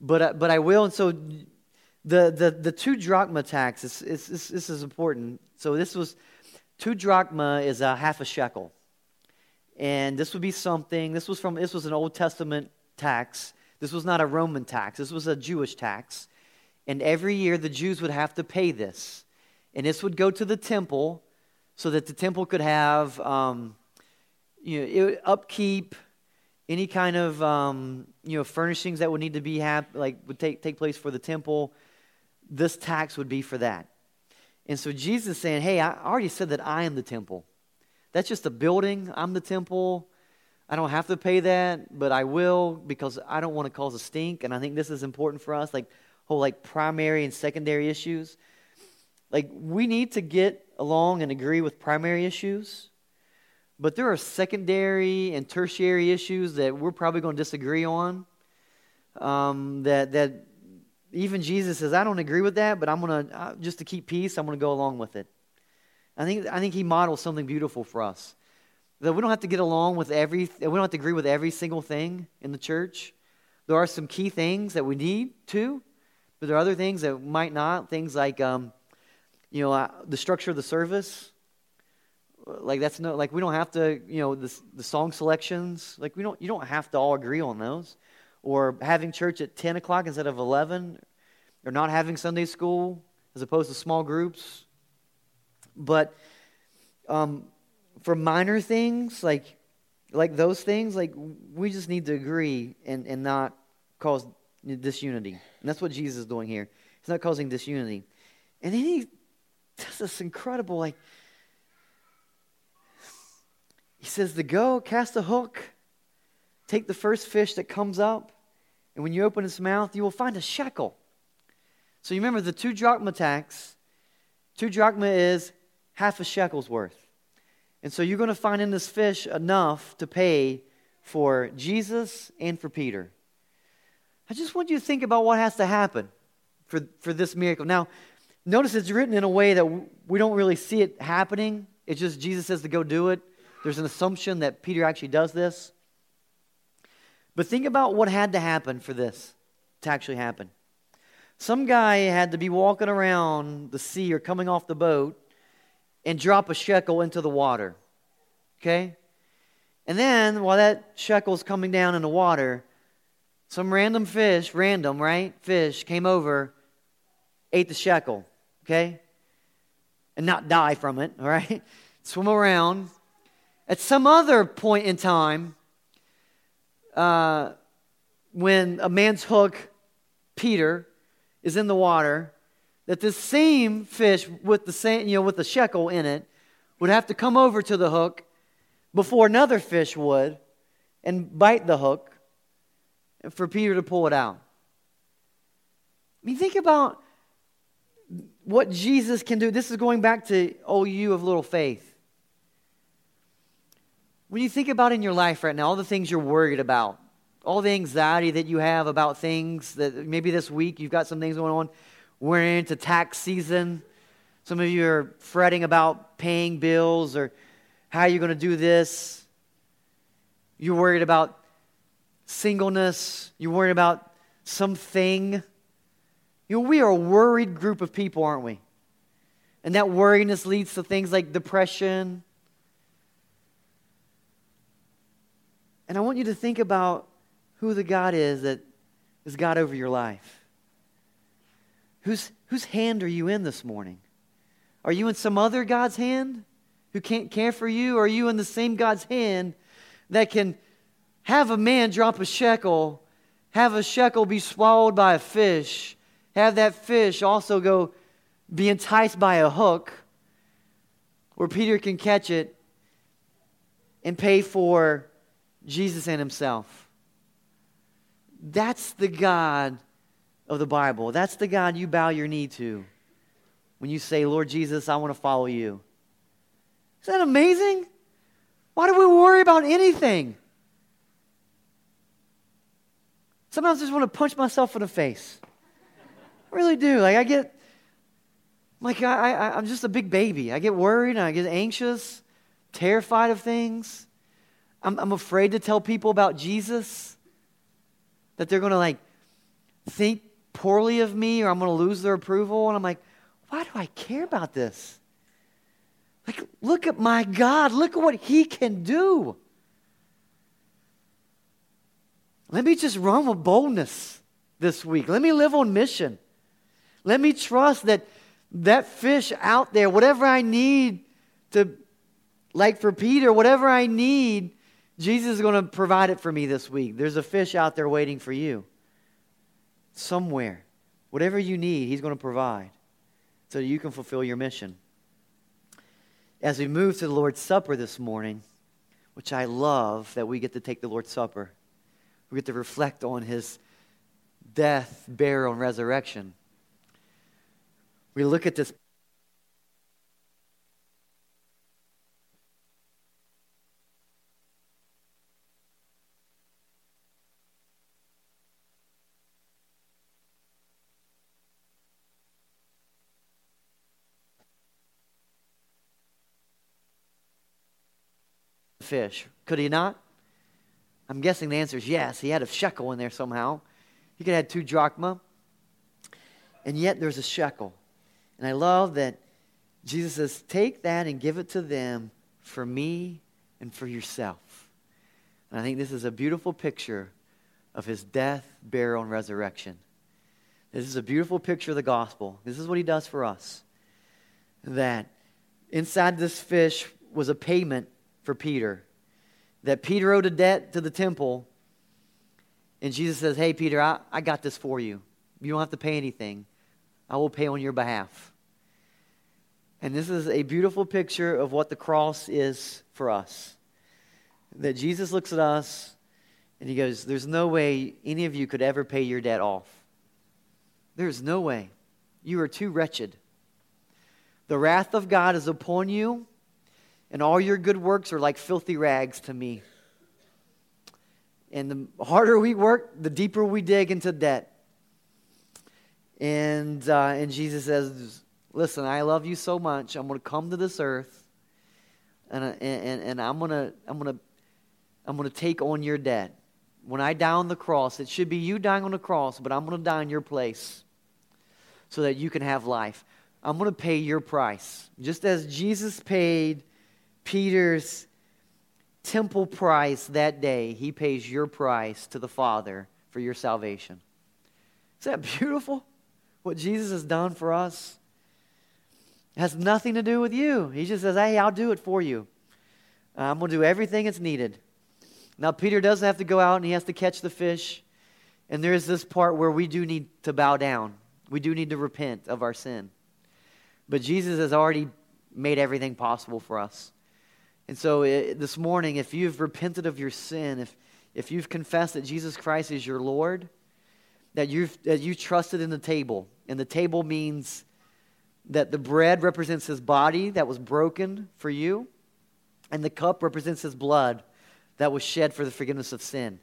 but but I will." And so the the the two drachma tax is, is, is this is important. So this was Two drachma is a half a shekel. And this would be something, this was from this was an Old Testament tax. This was not a Roman tax. This was a Jewish tax. And every year the Jews would have to pay this. And this would go to the temple so that the temple could have um, you know, upkeep, any kind of um, you know furnishings that would need to be have, like would take, take place for the temple. This tax would be for that. And so Jesus is saying, Hey, I already said that I am the temple. That's just a building. I'm the temple. I don't have to pay that, but I will because I don't want to cause a stink. And I think this is important for us, like whole like primary and secondary issues. Like we need to get along and agree with primary issues, but there are secondary and tertiary issues that we're probably going to disagree on. Um, that that even Jesus says, I don't agree with that, but I'm going to, uh, just to keep peace, I'm going to go along with it. I think, I think he models something beautiful for us. That we don't have to get along with every, we don't have to agree with every single thing in the church. There are some key things that we need to, but there are other things that might not. Things like, um, you know, uh, the structure of the service. Like that's no, like we don't have to, you know, the, the song selections. Like we don't, you don't have to all agree on those or having church at 10 o'clock instead of 11, or not having Sunday school as opposed to small groups. But um, for minor things, like, like those things, like we just need to agree and, and not cause disunity. And that's what Jesus is doing here. He's not causing disunity. And then he does this incredible, like, he says to go, cast a hook, take the first fish that comes up, and when you open its mouth, you will find a shekel. So you remember the two drachma tax. Two drachma is half a shekel's worth. And so you're going to find in this fish enough to pay for Jesus and for Peter. I just want you to think about what has to happen for, for this miracle. Now, notice it's written in a way that we don't really see it happening. It's just Jesus says to go do it. There's an assumption that Peter actually does this. But think about what had to happen for this to actually happen. Some guy had to be walking around the sea or coming off the boat and drop a shekel into the water. Okay? And then, while that shekel's coming down in the water, some random fish, random, right? Fish came over, ate the shekel, okay? And not die from it, all right? Swim around. At some other point in time, uh, when a man's hook, Peter, is in the water, that this same fish with the same, you know, with the shekel in it would have to come over to the hook before another fish would and bite the hook for Peter to pull it out. I mean, think about what Jesus can do. This is going back to, oh, you of little faith. When you think about in your life right now, all the things you're worried about, all the anxiety that you have about things that maybe this week you've got some things going on, we're into tax season. Some of you are fretting about paying bills or how you're going to do this. You're worried about singleness. You're worried about something. You know, we are a worried group of people, aren't we? And that worriness leads to things like depression. And I want you to think about who the God is that is God over your life. Whose, whose hand are you in this morning? Are you in some other God's hand who can't care for you? Or are you in the same God's hand that can have a man drop a shekel, have a shekel be swallowed by a fish, have that fish also go be enticed by a hook where Peter can catch it and pay for Jesus and himself. That's the God of the Bible. That's the God you bow your knee to when you say, Lord Jesus, I want to follow you. Isn't that amazing? Why do we worry about anything? Sometimes I just want to punch myself in the face. I really do. Like I get, like I, I, I'm just a big baby. I get worried and I get anxious, terrified of things. I'm, I'm afraid to tell people about Jesus. That they're going to like think poorly of me or I'm going to lose their approval. And I'm like, why do I care about this? Like, look at my God. Look at what He can do. Let me just run with boldness this week. Let me live on mission. Let me trust that that fish out there, whatever I need to, like for Peter, whatever I need, Jesus is going to provide it for me this week. There's a fish out there waiting for you somewhere. Whatever you need, He's going to provide so you can fulfill your mission. As we move to the Lord's Supper this morning, which I love that we get to take the Lord's Supper we get to reflect on his death, burial, and resurrection. We look at this fish. Could he not? I'm guessing the answer is yes. He had a shekel in there somehow. He could have had two drachma. And yet there's a shekel. And I love that Jesus says, Take that and give it to them for me and for yourself. And I think this is a beautiful picture of his death, burial, and resurrection. This is a beautiful picture of the gospel. This is what he does for us. That inside this fish was a payment for Peter that Peter owed a debt to the temple. And Jesus says, Hey, Peter, I, I got this for you. You don't have to pay anything. I will pay on your behalf. And this is a beautiful picture of what the cross is for us. That Jesus looks at us and he goes, There's no way any of you could ever pay your debt off. There's no way. You are too wretched. The wrath of God is upon you and all your good works are like filthy rags to me. And the harder we work, the deeper we dig into debt. And, uh, and Jesus says, Listen, I love you so much. I'm going to come to this earth and, and, and I'm going to I'm to I'm to take on your debt. When I die on the cross, it should be you dying on the cross, but I'm going to die in your place so that you can have life. I'm going to pay your price. Just as Jesus paid Peter's temple price that day, he pays your price to the Father for your salvation. Is that beautiful? What Jesus has done for us? It has nothing to do with you. He just says, hey, I'll do it for you. I'm going to do everything that's needed. Now, Peter does have to go out and he has to catch the fish. And there is this part where we do need to bow down. We do need to repent of our sin. But Jesus has already made everything possible for us. And so it, eh, this morning, if you've repented of your sin, if, if you've confessed that Jesus Christ is your Lord, that you've, that you trusted in the table, and the table means that the bread represents his body that was broken for you, and the cup represents his blood that was shed for the forgiveness of sin.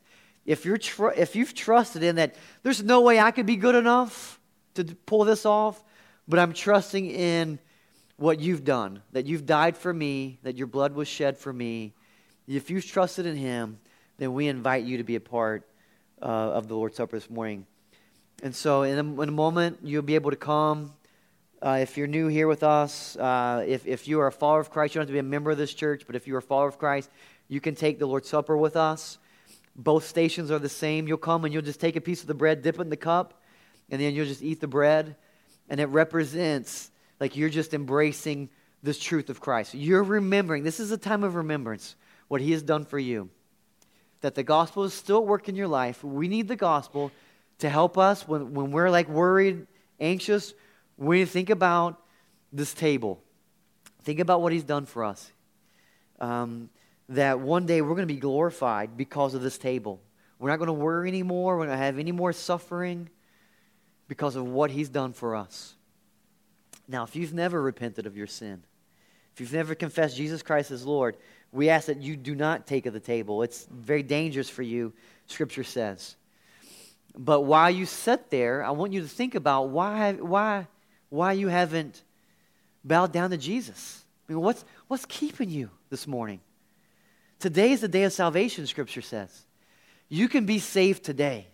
If, you're tr- if you've trusted in that, there's no way I could be good enough to pull this off, but I'm trusting in what you've done, that you've died for me, that your blood was shed for me. If you've trusted in him, then we invite you to be a part uh, of the Lord's Supper this morning. And so, in a, in a moment, you'll be able to come. Uh, if you're new here with us, uh, if, if you are a follower of Christ, you don't have to be a member of this church, but if you're a follower of Christ, you can take the Lord's Supper with us. Both stations are the same. You'll come and you'll just take a piece of the bread, dip it in the cup, and then you'll just eat the bread. And it represents like you're just embracing this truth of Christ. You're remembering, this is a time of remembrance, what He has done for you. That the gospel is still at work in your life. We need the gospel to help us when, when we're like worried, anxious. We think about this table. Think about what He's done for us. Um, that one day we're going to be glorified because of this table. We're not going to worry anymore. We're not going to have any more suffering because of what He's done for us. Now, if you've never repented of your sin, if you've never confessed Jesus Christ as Lord, we ask that you do not take of the table. It's very dangerous for you, Scripture says. But while you sit there, I want you to think about why, why, why you haven't bowed down to Jesus. I mean, what's, what's keeping you this morning? Today is the day of salvation, Scripture says. You can be saved today.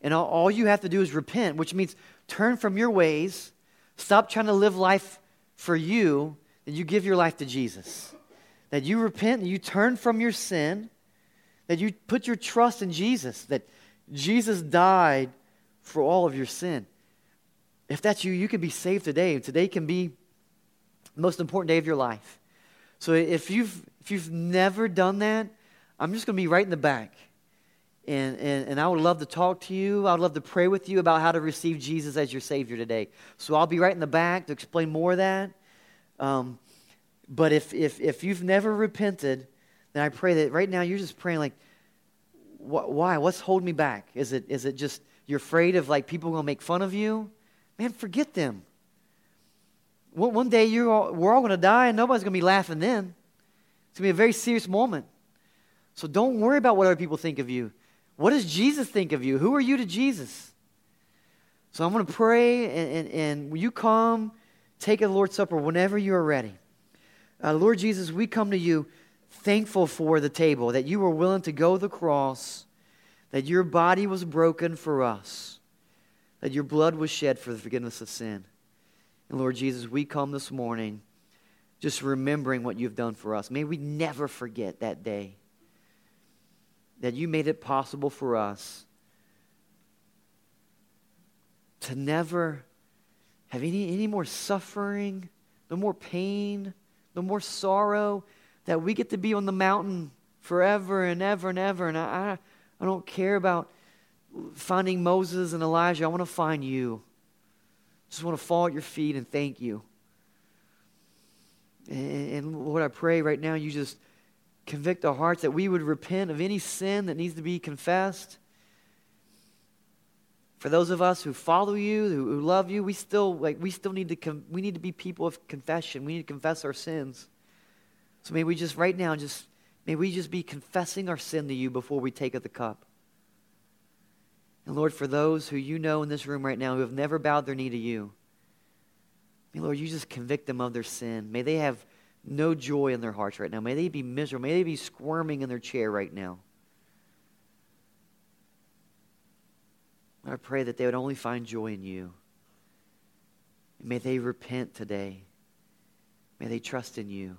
And all, all you have to do is repent, which means turn from your ways Stop trying to live life for you, and you give your life to Jesus. That you repent and you turn from your sin, that you put your trust in Jesus, that Jesus died for all of your sin. If that's you, you can be saved today. Today can be the most important day of your life. So if you've, if you've never done that, I'm just going to be right in the back. And, and, and I would love to talk to you. I would love to pray with you about how to receive Jesus as your Savior today. So I'll be right in the back to explain more of that. Um, but if, if, if you've never repented, then I pray that right now you're just praying like, wh- why? What's holding me back? Is it, is it just you're afraid of like people going to make fun of you? Man, forget them. One, one day you're all, we're all going to die and nobody's going to be laughing then. It's going to be a very serious moment. So don't worry about what other people think of you. What does Jesus think of you? Who are you to Jesus? So I'm going to pray, and, and, and you come, take a Lord's Supper whenever you are ready. Uh, Lord Jesus, we come to you thankful for the table, that you were willing to go the cross, that your body was broken for us, that your blood was shed for the forgiveness of sin. And Lord Jesus, we come this morning just remembering what you've done for us. May we never forget that day that you made it possible for us to never have any, any more suffering, no more pain, no more sorrow, that we get to be on the mountain forever and ever and ever. And I, I don't care about finding Moses and Elijah. I want to find you. Just want to fall at your feet and thank you. And, and Lord, I pray right now you just convict our hearts, that we would repent of any sin that needs to be confessed. For those of us who follow you, who, love you, we still like we still need to com- we need to be people of confession. We need to confess our sins. So may we just right now just may we just be confessing our sin to you before we take of the cup. And Lord, for those who you know in this room right now who have never bowed their knee to you, may Lord, you just convict them of their sin. May they have no joy in their hearts right now. May they be miserable. May they be squirming in their chair right now. I pray that they would only find joy in you. may they repent today. May they trust in you.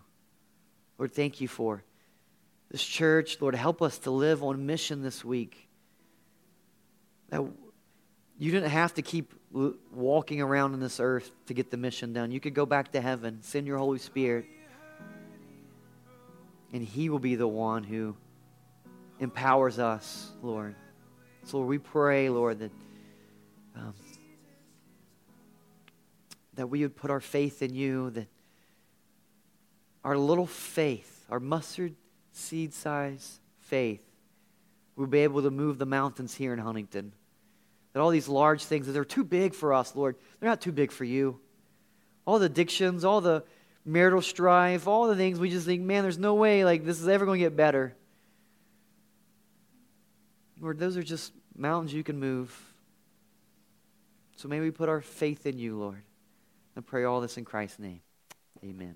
Lord, thank you for this church, Lord, help us to live on mission this week. That you didn't have to keep walking around in this earth to get the mission done. You could go back to heaven, send your Holy Spirit, and He will be the one who empowers us, Lord. So, we pray, Lord, that. Um, that we would put our faith in you, that our little faith, our mustard seed size faith, we'll be able to move the mountains here in Huntington. That all these large things, that they're too big for us, Lord, they're not too big for you. All the addictions, all the marital strife, all the things we just think, man, there's no way like this is ever going to get better. Lord, those are just mountains you can move. So may we put our faith in you, Lord. I pray all this in Christ's name. Amen.